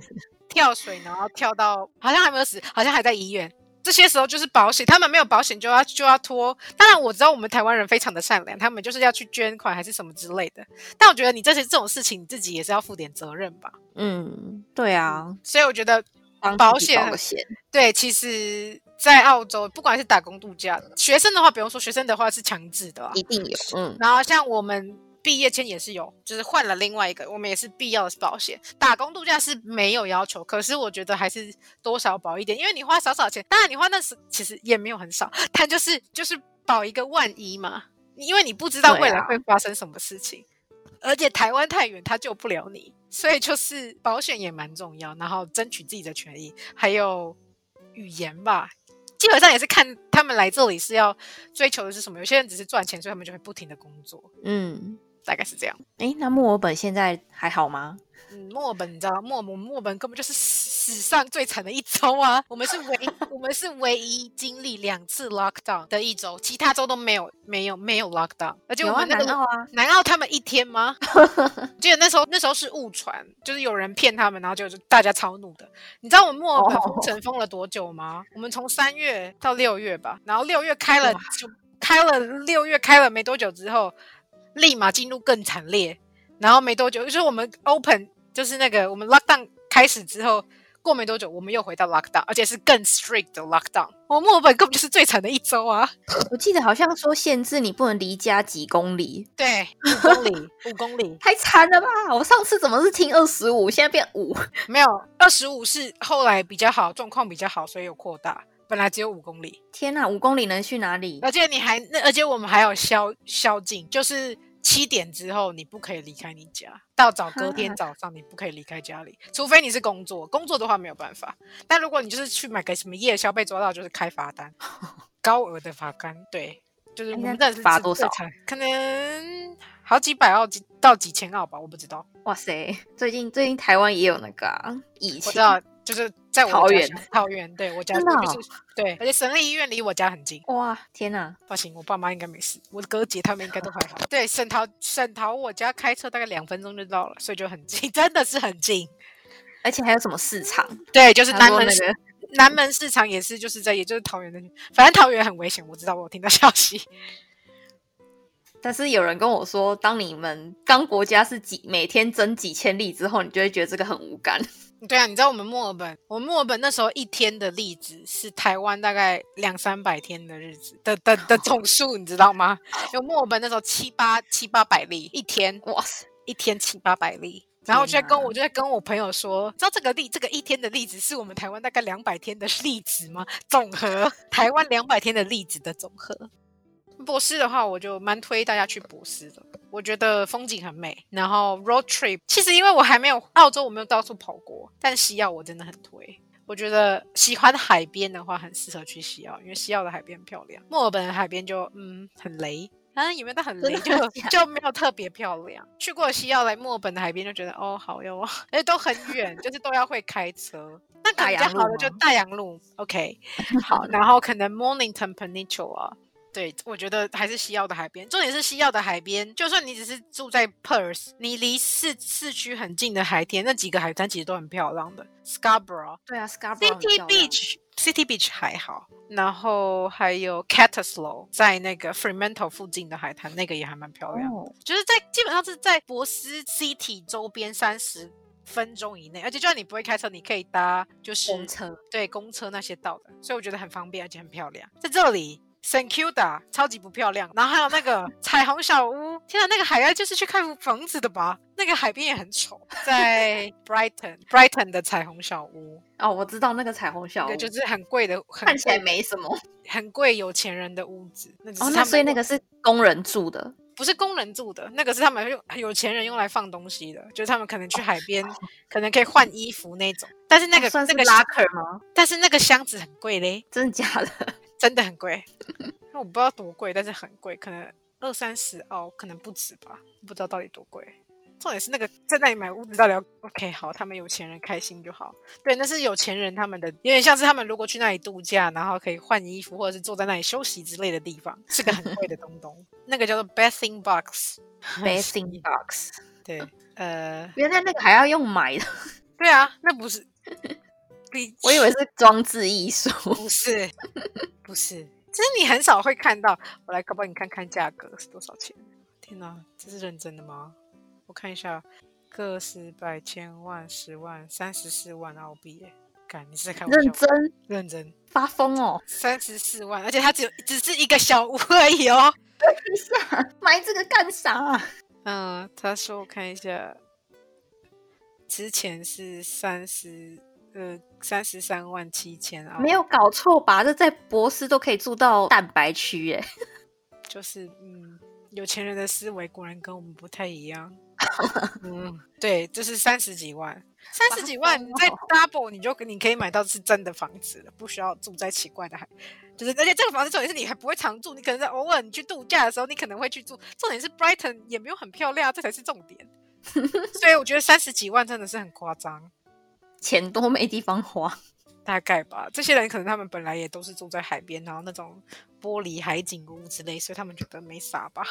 跳水然后跳到好像还没有死，好像还在医院。这些时候就是保险，他们没有保险就要就要拖。当然我知道我们台湾人非常的善良，他们就是要去捐款还是什么之类的。但我觉得你这些这种事情，你自己也是要负点责任吧。嗯，对啊，所以我觉得帮保险保险，对，其实，在澳洲，不管是打工度假，学生的话，不用说，学生的话是强制的、啊。一定有，嗯，然后像我们毕业签也是有，就是换了另外一个，我们也是必要的保险。打工度假是没有要求，可是我觉得还是多少保一点，因为你花少少钱，当然你花那时其实也没有很少，但就是就是保一个万一嘛，因为你不知道未来啊会发生什么事情，而且台湾太远，他救不了你，所以就是保险也蛮重要，然后争取自己的权益，还有语言吧。基本上也是看他们来这里是要追求的是什么。有些人只是赚钱，所以他们就会不停的工作，嗯，大概是这样。哎，那墨尔本现在还好吗？嗯，墨尔本你知道，墨尔本墨尔本根本就是史史上最惨的一周啊！我们是唯 [laughs] 我们是唯一经历两次 lockdown 的一周，其他州都没有没有没有 lockdown，而且我们那个南澳啊，南澳他们一天吗？[laughs] 记得那时候那时候是误传，就是有人骗他们，然后就就大家超怒的。你知道我们墨尔本哦封城封了多久吗？我们从三月到六月吧，然后六月开了就开了，六月开了没多久之后，立马进入更惨烈，然后没多久就是我们 open 就是那个我们 lockdown 开始之后。过没多久，我们又回到 lockdown，而且是更 strict 的 lockdown。我墨尔本根本就是最惨的一周啊！我记得好像说限制你不能离家几公里，对，五公里，[laughs] 五公里，太惨了吧！我上次怎么是听二十五，现在变五？没有，二十五是后来比较好，状况比较好，所以有扩大。本来只有五公里，天哪，五公里能去哪里？而且你还那，而且我们还有宵宵禁，就是七点之后你不可以离开你家，到早隔天早上你不可以离开家里，除非你是工作，工作的话没有办法。但如果你就是去买个什么夜宵被抓到，就是开罚单，[laughs] 高额的罚单。对，就是我们这罚多少？可能好几百澳几到几千澳吧，我不知道。哇塞，最近最近台湾也有那个疫情，我知道。就是在桃园，桃园对我家就是对，而且省立医院离我家很近。哇，天哪！放心，我爸妈应该没事，我的哥姐他们应该都还好。对，省桃省桃，我家开车大概两分钟就到了，所以就很近，[laughs] 真的是很近。而且还有什么市场？对，就是南门南门市场也是，就是在也就是桃园的，反正桃园很危险，我知道，我有听到消息。但是有人跟我说，当你们刚国家是几每天增几千例之后，你就会觉得这个很无感。[laughs] 对啊，你知道我们墨尔本，我们墨尔本那时候一天的例子是台湾大概两三百天的日子的的的总数，你知道吗？有墨尔本那时候七八七八百例一天，哇塞，一天七八百例。然后我就在跟我就在跟我朋友说，知道这个例这个一天的例子是我们台湾大概两百天的例子吗？总和台湾两百天的例子的总和。博斯的话，我就蛮推大家去博斯的。我觉得风景很美，然后 road trip。其实因为我还没有澳洲，我没有到处跑过，但西澳我真的很推。我觉得喜欢海边的话，很适合去西澳，因为西澳的海边很漂亮。墨尔本的海边就嗯很雷，啊有没有到很雷就就没有特别漂亮。去过西澳来墨尔本的海边就觉得哦好哟，[laughs] 而且都很远，就是都要会开车。那比较好的就大洋路，OK [laughs] 好，然后可能 Mornington Peninsula。对，我觉得还是西澳的海边。重点是西澳的海边，就算你只是住在 Perth，你离市市区很近的海天，那几个海滩其实都很漂亮的。Scarborough，对啊，Scarborough。City Beach，City Beach 还好。然后还有 c a t a s l o w 在那个 Fremantle 附近的海滩，那个也还蛮漂亮的。就是在基本上是在博斯 City 周边三十分钟以内，而且就算你不会开车，你可以搭就是公车，对，公车那些到的，所以我觉得很方便，而且很漂亮。在这里。San Kilda 超级不漂亮，然后还有那个 [laughs] 彩虹小屋，天啊，那个海岸就是去看房子的吧？那个海边也很丑，[laughs] 在 Brighton，Brighton 的彩虹小屋哦，我知道那个彩虹小屋，就是很贵的，看起来没什么，很贵有钱人的屋子。哦，那所以那个是工人住的，不是工人住的，那个是他们用有钱人用来放东西的，就是他们可能去海边，可能可以换衣服那种。但是那个那个拉克吗？但是那个箱子很贵嘞，真的假的？真的很贵，那 [laughs] 我不知道多贵，但是很贵，可能二三十澳，可能不止吧，不知道到底多贵。重点是那个在那里买屋子到底要 OK 好，他们有钱人开心就好。对，那是有钱人他们的，有点像是他们如果去那里度假，然后可以换衣服或者是坐在那里休息之类的地方，是个很贵的东东。[laughs] 那个叫做 bathing box，bathing box。对，呃，原来那个还要用买的。对啊，那不是。我以为是装置艺术，不 [laughs] 是，不是，其实你很少会看到。我来帮你看看价格是多少钱。天哪，这是认真的吗？我看一下，个十百千万十万三十四万澳币。看，你是在看认真？认真？发疯哦！三十四万，而且它只有只是一个小屋而已哦。[laughs] 等一下，买这个干啥？[laughs] 嗯，他说我看一下，之前是三十。呃，三十三万七千啊，没有搞错吧？这在博斯都可以住到蛋白区耶。[laughs] 就是嗯，有钱人的思维果然跟我们不太一样。[laughs] 嗯，对，就是三十几万，三十几万你在 double 你就你可以买到是真的房子了，不需要住在奇怪的海。就是而且这个房子重点是你还不会常住，你可能在偶尔你去度假的时候，你可能会去住。重点是 Brighton 也没有很漂亮，这才是重点。[laughs] 所以我觉得三十几万真的是很夸张。钱多没地方花，[laughs] 大概吧。这些人可能他们本来也都是住在海边，然后那种玻璃海景屋之类，所以他们觉得没啥吧。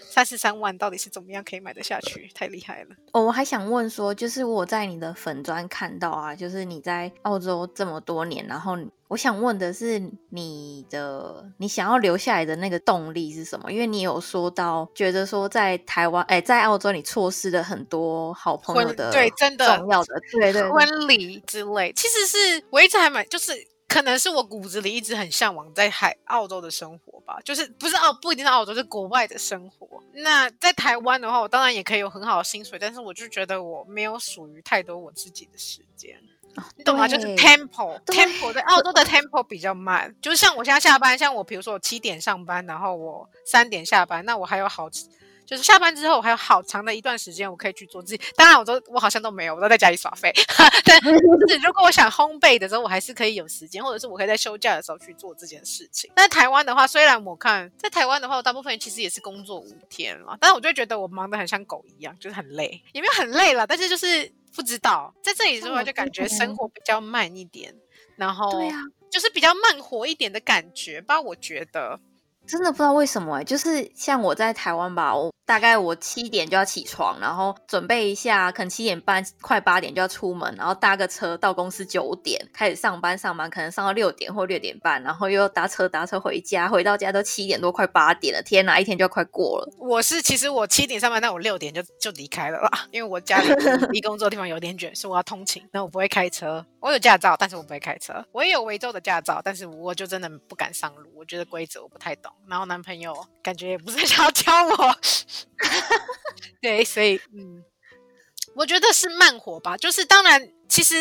三十三万到底是怎么样可以买得下去？太厉害了！哦，我还想问说，就是我在你的粉砖看到啊，就是你在澳洲这么多年，然后我想问的是，你的你想要留下来的那个动力是什么？因为你有说到，觉得说在台湾，哎，在澳洲你错失了很多好朋友的对，真的重要的对对婚礼之类，其实是我一直还蛮就是。可能是我骨子里一直很向往在海澳洲的生活吧，就是不是澳不一定是澳洲，是国外的生活。那在台湾的话，我当然也可以有很好的薪水，但是我就觉得我没有属于太多我自己的时间，你懂吗？就是 tempo tempo 在澳洲的 tempo 比较慢，就是像我现在下班，像我比如说我七点上班，然后我三点下班，那我还有好就是下班之后我还有好长的一段时间我可以去做自己。当然，我都我好像都没有，我都在家里耍废。[laughs] 但就是如果我想烘焙的时候，我还是可以有时间，或者是我可以在休假的时候去做这件事情。但台湾的话，虽然我看在台湾的话，大部分人其实也是工作五天了，但是我就觉得我忙得很像狗一样，就是很累，也没有很累了，但是就是不知道在这里之后就感觉生活比较慢一点，然后对啊，就是比较慢活一点的感觉吧，我觉得。真的不知道为什么哎、就是像我在台湾吧，我大概我七点就要起床，然后准备一下，可能七点半快八点就要出门，然后搭个车到公司九点开始上班，上班可能上到六点或六点半，然后又搭车搭车回家，回到家都七点多快八点了，天哪，一天就要快过了。我是其实我七点上班，但我六点就就离开了啦，因为我家里离工作地方有点远，所以我要通勤，那我不会开车。我有驾照，但是我不会开车。我也有维州的驾照，但是我就真的不敢上路，我觉得规则我不太懂。然后男朋友感觉也不是 [laughs] 想要教我，[laughs] 对，所以嗯，我觉得是慢活吧。就是当然，其实。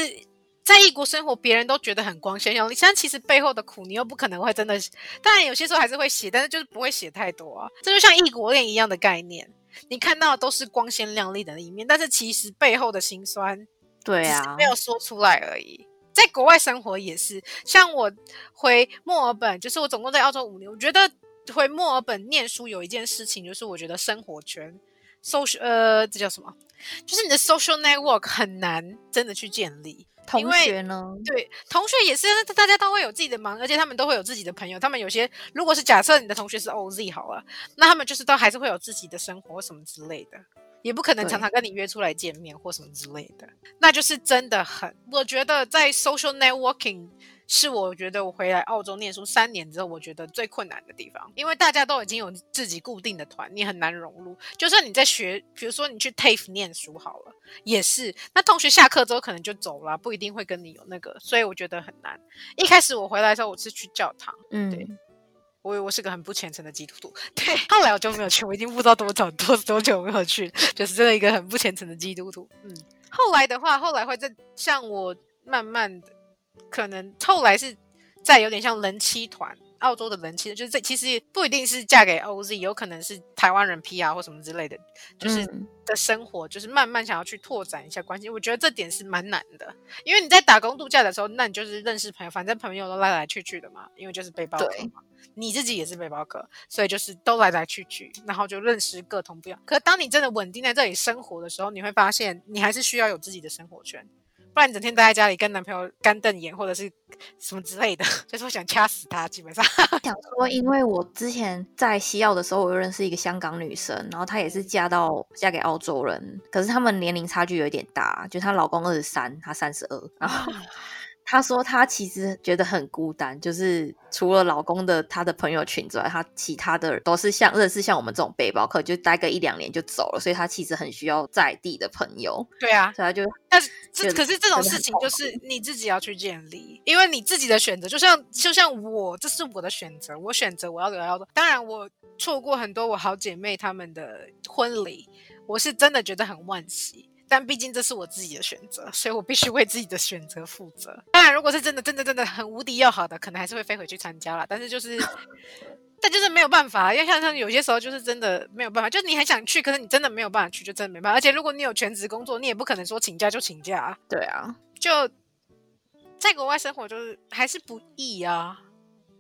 在异国生活，别人都觉得很光鲜亮丽，但其实背后的苦，你又不可能会真的。当然，有些时候还是会写，但是就是不会写太多啊。这就像异国恋一样的概念，你看到的都是光鲜亮丽的一面，但是其实背后的辛酸，对啊，没有说出来而已。在国外生活也是，像我回墨尔本，就是我总共在澳洲五年，我觉得回墨尔本念书有一件事情，就是我觉得生活圈，social 呃，这叫什么？就是你的 social network 很难真的去建立。同学呢？对，同学也是，大家都会有自己的忙，而且他们都会有自己的朋友。他们有些，如果是假设你的同学是 OZ 好了，那他们就是都还是会有自己的生活什么之类的，也不可能常常跟你约出来见面或什么之类的。那就是真的很，我觉得在 social networking 是我觉得我回来澳洲念书三年之后，我觉得最困难的地方，因为大家都已经有自己固定的团，你很难融入。就算你在学，比如说你去 TAFE 念书好了。也是，那同学下课之后可能就走了，不一定会跟你有那个，所以我觉得很难。一开始我回来的时候，我是去教堂，嗯，对，我我是个很不虔诚的基督徒，对，后来我就没有去，我已经不知道多久多多久没有去，就是真的一个很不虔诚的基督徒。嗯，后来的话，后来会在像我慢慢的，可能后来是在有点像人妻团。澳洲的人妻就是这，其实不一定是嫁给 OZ，有可能是台湾人 PR 或什么之类的，就是的生活，就是慢慢想要去拓展一下关系。我觉得这点是蛮难的，因为你在打工度假的时候，那你就是认识朋友，反正朋友都来来去去的嘛，因为就是背包客嘛，你自己也是背包客，所以就是都来来去去，然后就认识各同不一样。可当你真的稳定在这里生活的时候，你会发现你还是需要有自己的生活圈。不然你整天待在家里跟男朋友干瞪眼或者是什么之类的，[laughs] 就是我想掐死他。基本上 [laughs] 想说，因为我之前在西澳的时候，我又认识一个香港女生，然后她也是嫁到嫁给澳洲人，可是他们年龄差距有点大，就她老公二十三，她三十二，然后。她说她其实觉得很孤单，就是除了老公的她的朋友群之外，她其他的都是像认识像我们这种背包客，就待个一两年就走了，所以她其实很需要在地的朋友。对啊，所以她就但是这可是这种事情就是你自己要去建立，因为你自己的选择，就像就像我，这是我的选择，我选择我要留要的。当然我错过很多我好姐妹她们的婚礼，我是真的觉得很惋惜。但毕竟这是我自己的选择，所以我必须为自己的选择负责。当然，如果是真的、真的、真的很无敌要好的，可能还是会飞回去参加了。但是就是，[laughs] 但就是没有办法，因为像像有些时候就是真的没有办法，就是你很想去，可是你真的没有办法去，就真的没办法。而且如果你有全职工作，你也不可能说请假就请假。对啊，就在国外生活就是还是不易啊，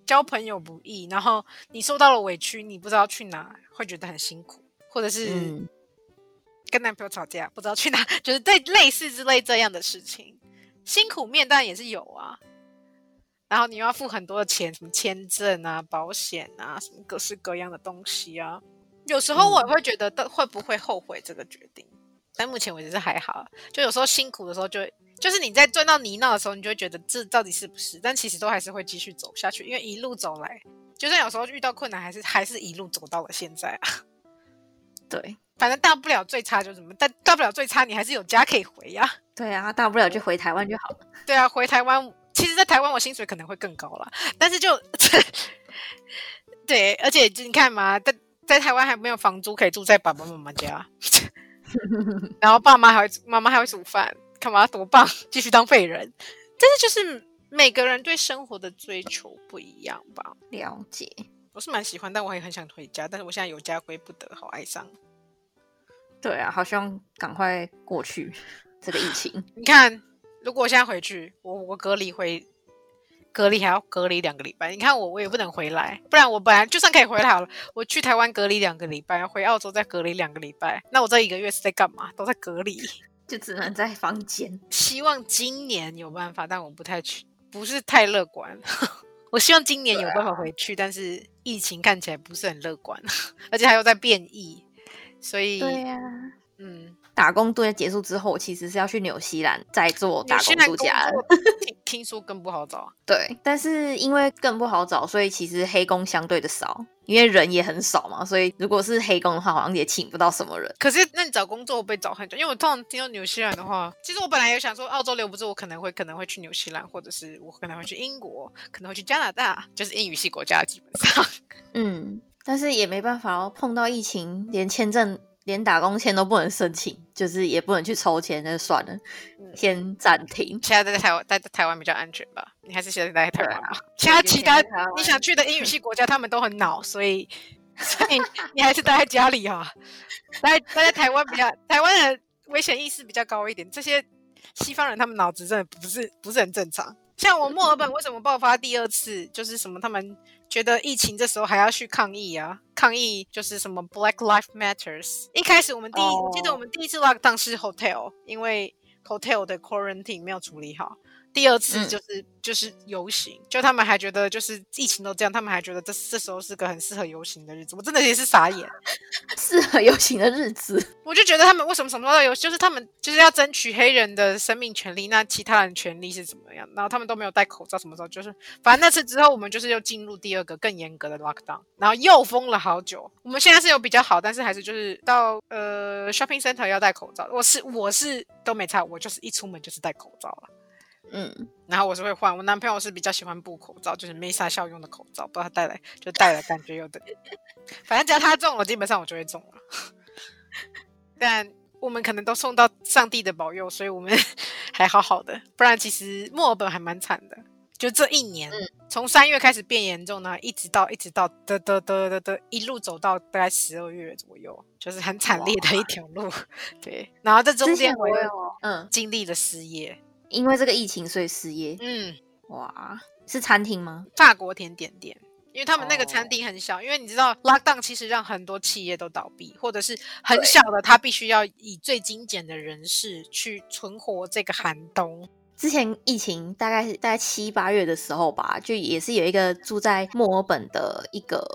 交朋友不易，然后你受到了委屈，你不知道去哪，会觉得很辛苦，或者是。跟男朋友吵架，不知道去哪，[laughs] 就是对类似之类这样的事情，辛苦面当然也是有啊。然后你又要付很多的钱，什么签证啊、保险啊，什么各式各样的东西啊。有时候我也会觉得，会不会后悔这个决定？但目前为止是还好。就有时候辛苦的时候，就就是你在钻到泥淖的时候，你就会觉得这到底是不是？但其实都还是会继续走下去，因为一路走来，就算有时候遇到困难，还是还是一路走到了现在啊。[laughs] 对。反正大不了最差就什么，但大不了最差你还是有家可以回呀。对啊，大不了就回台湾就好了。对啊，回台湾，其实，在台湾我薪水可能会更高了，但是就 [laughs] 对，而且你看嘛，在在台湾还没有房租可以住在爸爸妈妈家，[laughs] 然后爸妈还会妈妈还会煮饭，干嘛多棒，继续当废人。但是就是每个人对生活的追求不一样吧？了解。我是蛮喜欢，但我也很想回家。但是我现在有家归不得，好哀伤。对啊，好希望赶快过去这个疫情。你看，如果我现在回去，我我隔离回隔离还要隔离两个礼拜，你看我我也不能回来，不然我本来就算可以回来好了，我去台湾隔离两个礼拜，回澳洲再隔离两个礼拜，那我这一个月是在干嘛？都在隔离。[laughs] 就只能在房间。希望今年有办法，但我不太去，不是太乐观。[laughs] 我希望今年有办法回去，但是疫情看起来不是很乐观，[laughs] 而且还有在变异，所以对呀、嗯，打工度假结束之后，我其实是要去纽西兰再做打工度假 [laughs] 听听说更不好找。对，但是因为更不好找，所以其实黑工相对的少，因为人也很少嘛，所以如果是黑工的话，好像也请不到什么人。可是，那你找工作被找很久？因为我通常听到纽西兰的话，其实我本来有想说，澳洲留不住，我可能会可能会去纽西兰，或者是我可能会去英国，可能会去加拿大，就是英语系国家基本上。嗯，但是也没办法哦，碰到疫情，连签证、连打工签都不能申请，就是也不能去抽签，那就算了，嗯先暂停。现在在台湾待在台湾比较安全吧？你还是现在台湾啊其他其他你想去的英语系国家，他们都很恼，所以所以你还是待在家里啊、待待在台湾比较，台湾的危险意识比较高一点。这些西方人他们脑子真的不是不是很正常。像我墨尔本为什么爆发第二次，就是什么他们觉得疫情这时候还要去抗议啊？抗议就是什么 Black Lives Matters。一开始我们第一我记得我们第一次 lockdown 是 hotel，因为 hotel 的 quarantine 没有处理好。第二次嗯就是、就是游行，就他们还觉得就是疫情都这样，他们还觉得这这时候是个很适合游行的日子。我真的也是傻眼，[laughs] 适合游行的日子，我就觉得他们为什么什么都要游，就是他们就是要争取黑人的生命权利，那其他人权利是怎么样？然后他们都没有戴口罩，什么时候就是反正那次之后，我们就是又进入第二个更严格的 lockdown，然后又封了好久。我们现在是有比较好，但是还是就是到呃 shopping center 要戴口罩。我是我是都没差，我就是一出门就是戴口罩了。嗯，然后我是会换，我男朋友是比较喜欢布口罩，就是没啥效用的口罩，不知道他戴来就戴了，感觉有的，[laughs] 反正只要他中了，基本上我就会中了。[laughs] 但我们可能都送到上帝的保佑，所以我们还好好的，不然其实墨尔本还蛮惨的。就这一年，从三月开始变严重呢，一直到一直到的的的的的，一路走到大概十二月左右，就是很惨烈的一条路。[laughs] 对，然后这中之间我嗯，经历了失业，因为这个疫情所以失业。嗯，哇，是餐厅吗？法国甜点店，因为他们那个哦餐厅很小，因为你知道 lockdown 其实让很多企业都倒闭，或者是很小的，他必须要以最精简的人士去存活这个寒冬。之前疫情大概大概七八月的时候吧，就也是有一个住在墨尔本的一个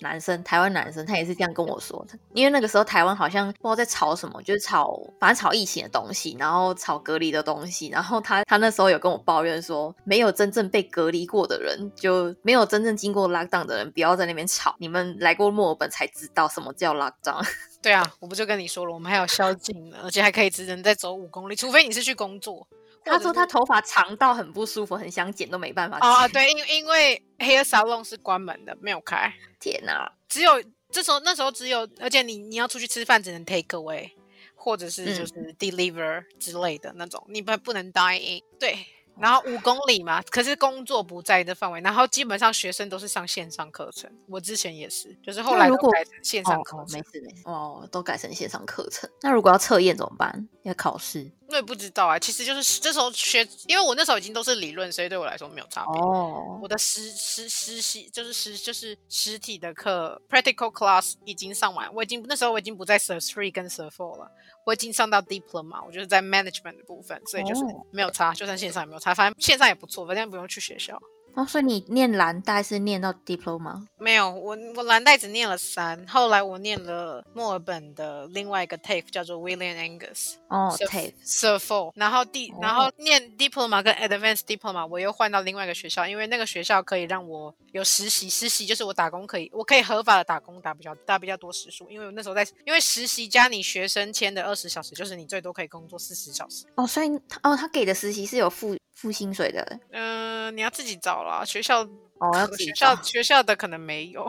男生，台湾男生，他也是这样跟我说的。因为那个时候台湾好像不知道在吵什么，就是吵反正吵疫情的东西，然后吵隔离的东西。然后他他那时候有跟我抱怨说，没有真正被隔离过的人，就没有真正经过 lockdown 的人，不要在那边吵。你们来过墨尔本才知道什么叫 lockdown。[laughs] 对啊，我不就跟你说了，我们还有宵禁呢，而且还可以只能再走五公里，除非你是去工作。他说他头发长到很不舒服，很想剪都没办法啊、哦。对，因因为 hair salon 是关门的，没有开，[laughs] 天哪、只有这时候那时候只有，而且你你要出去吃饭只能 take away，或者是就嗯是 deliver 之类的那种，你不不能 dine in。对，然后五公里嘛，可是工作不在的范围，然后基本上学生都是上线上课程，我之前也是，就是后来都改成线上哦课程。哦，没事没事哦，都改成线上课程。那如果要测验怎么办？要考试我也不知道啊，其实就是这时候学，因为我那时候已经都是理论，所以对我来说没有差别。哦。我的实实实习就是实就是实体的课，practical class 已经上完，我已经那时候我已经不在 Cert Three 跟 Cert Four 了，我已经上到 Diploma，我就是在 management 的部分，所以就是哦没有差，就算线上也没有差，反正线上也不错，反正不用去学校。哦，所以你念蓝带是念到 diploma 没有，我我蓝带只念了三，后来我念了墨尔本的另外一个 TAFE 叫做 William Angus。哦 TAFE Cert Four，然后第然哦后念 Diploma 跟 Advanced Diploma，我又换到另外一个学校，因为那个学校可以让我有实习，实习就是我打工可以，我可以合法的打工打比较打比较多时数，因为我那时候在，因为实习加你学生签的二十小时，就是你最多可以工作四十小时。哦，所以哦他给的实习是有付付薪水的嗯、你要自己找啦，学校哦，要学校学校的可能没有，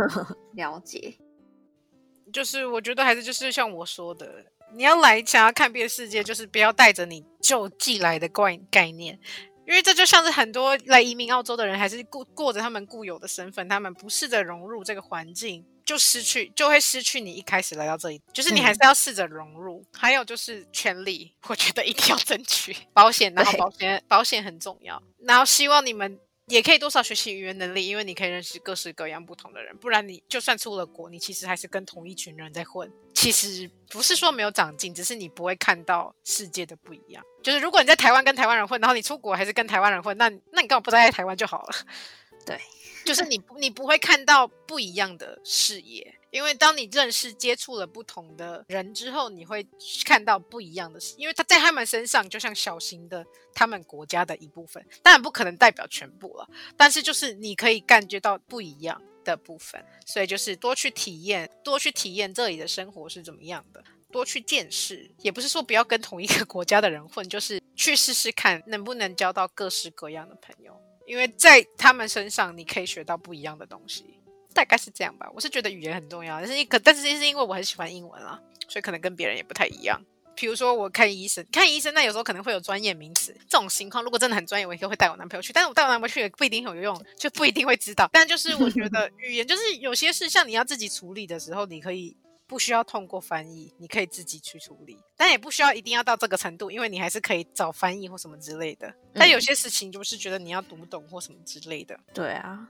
[laughs] 了解。就是我觉得还是就是像我说的，你要来想要看遍世界，就是不要带着你就寄来的概概念，因为这就像是很多来移民澳洲的人，还是过过着他们固有的身份，他们不试着融入这个环境，就失去，就会失去你一开始来到这里，就是你嗯还是要试着融入。还有就是权利，我觉得一定要争取保险，然后保险保险很重要，然后希望你们。也可以多少学习语言能力，因为你可以认识各式各样不同的人。不然你就算出了国，你其实还是跟同一群人在混。其实不是说没有长进，只是你不会看到世界的不一样。就是如果你在台湾跟台湾人混，然后你出国还是跟台湾人混，那那你干嘛不待在台湾就好了？对，就是你你不会看到不一样的视野，因为当你认识接触了不同的人之后，你会看到不一样的，因为他在他们身上就像小型的他们国家的一部分，当然不可能代表全部了，但是就是你可以感觉到不一样的部分，所以就是多去体验，多去体验这里的生活是怎么样的。多去见识，也不是说不要跟同一个国家的人混，就是去试试看能不能交到各式各样的朋友。因为在他们身上，你可以学到不一样的东西，大概是这样吧。我是觉得语言很重要，但是可但是是因为我很喜欢英文啦，所以可能跟别人也不太一样。比如说我看医生，看医生那有时候可能会有专业名词，这种情况如果真的很专业，我应该会带我男朋友去，但是我带我男朋友去也不一定有用，就不一定会知道。但就是我觉得语言就是有些事像你要自己处理的时候，你可以。不需要通过翻译，你可以自己去处理，但也不需要一定要到这个程度，因为你还是可以找翻译或什么之类的。但有些事情就是觉得你要读懂或什么之类的。对啊，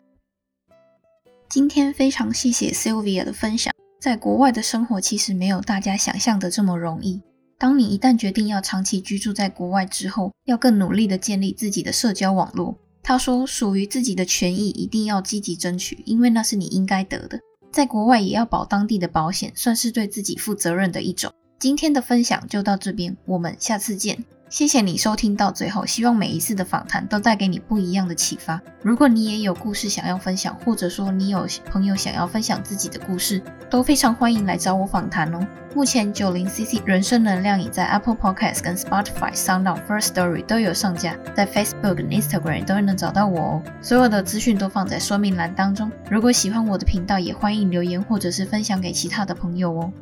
今天非常谢谢 Sylvia 的分享。在国外的生活其实没有大家想象的这么容易。当你一旦决定要长期居住在国外之后，要更努力的建立自己的社交网络。他说，属于自己的权益一定要积极争取，因为那是你应该得的。在国外也要保当地的保险，算是对自己负责任的一种。今天的分享就到这边，我们下次见。谢谢你收听到最后，希望每一次的访谈都带给你不一样的启发。如果你也有故事想要分享，或者说你有朋友想要分享自己的故事，都非常欢迎来找我访谈哦。目前九零 CC 人生能量已在 Apple Podcast、跟 Spotify、Sound、First Story 都有上架，在 Facebook、Instagram 都能找到我哦。所有的资讯都放在说明栏当中。如果喜欢我的频道，也欢迎留言或者是分享给其他的朋友哦。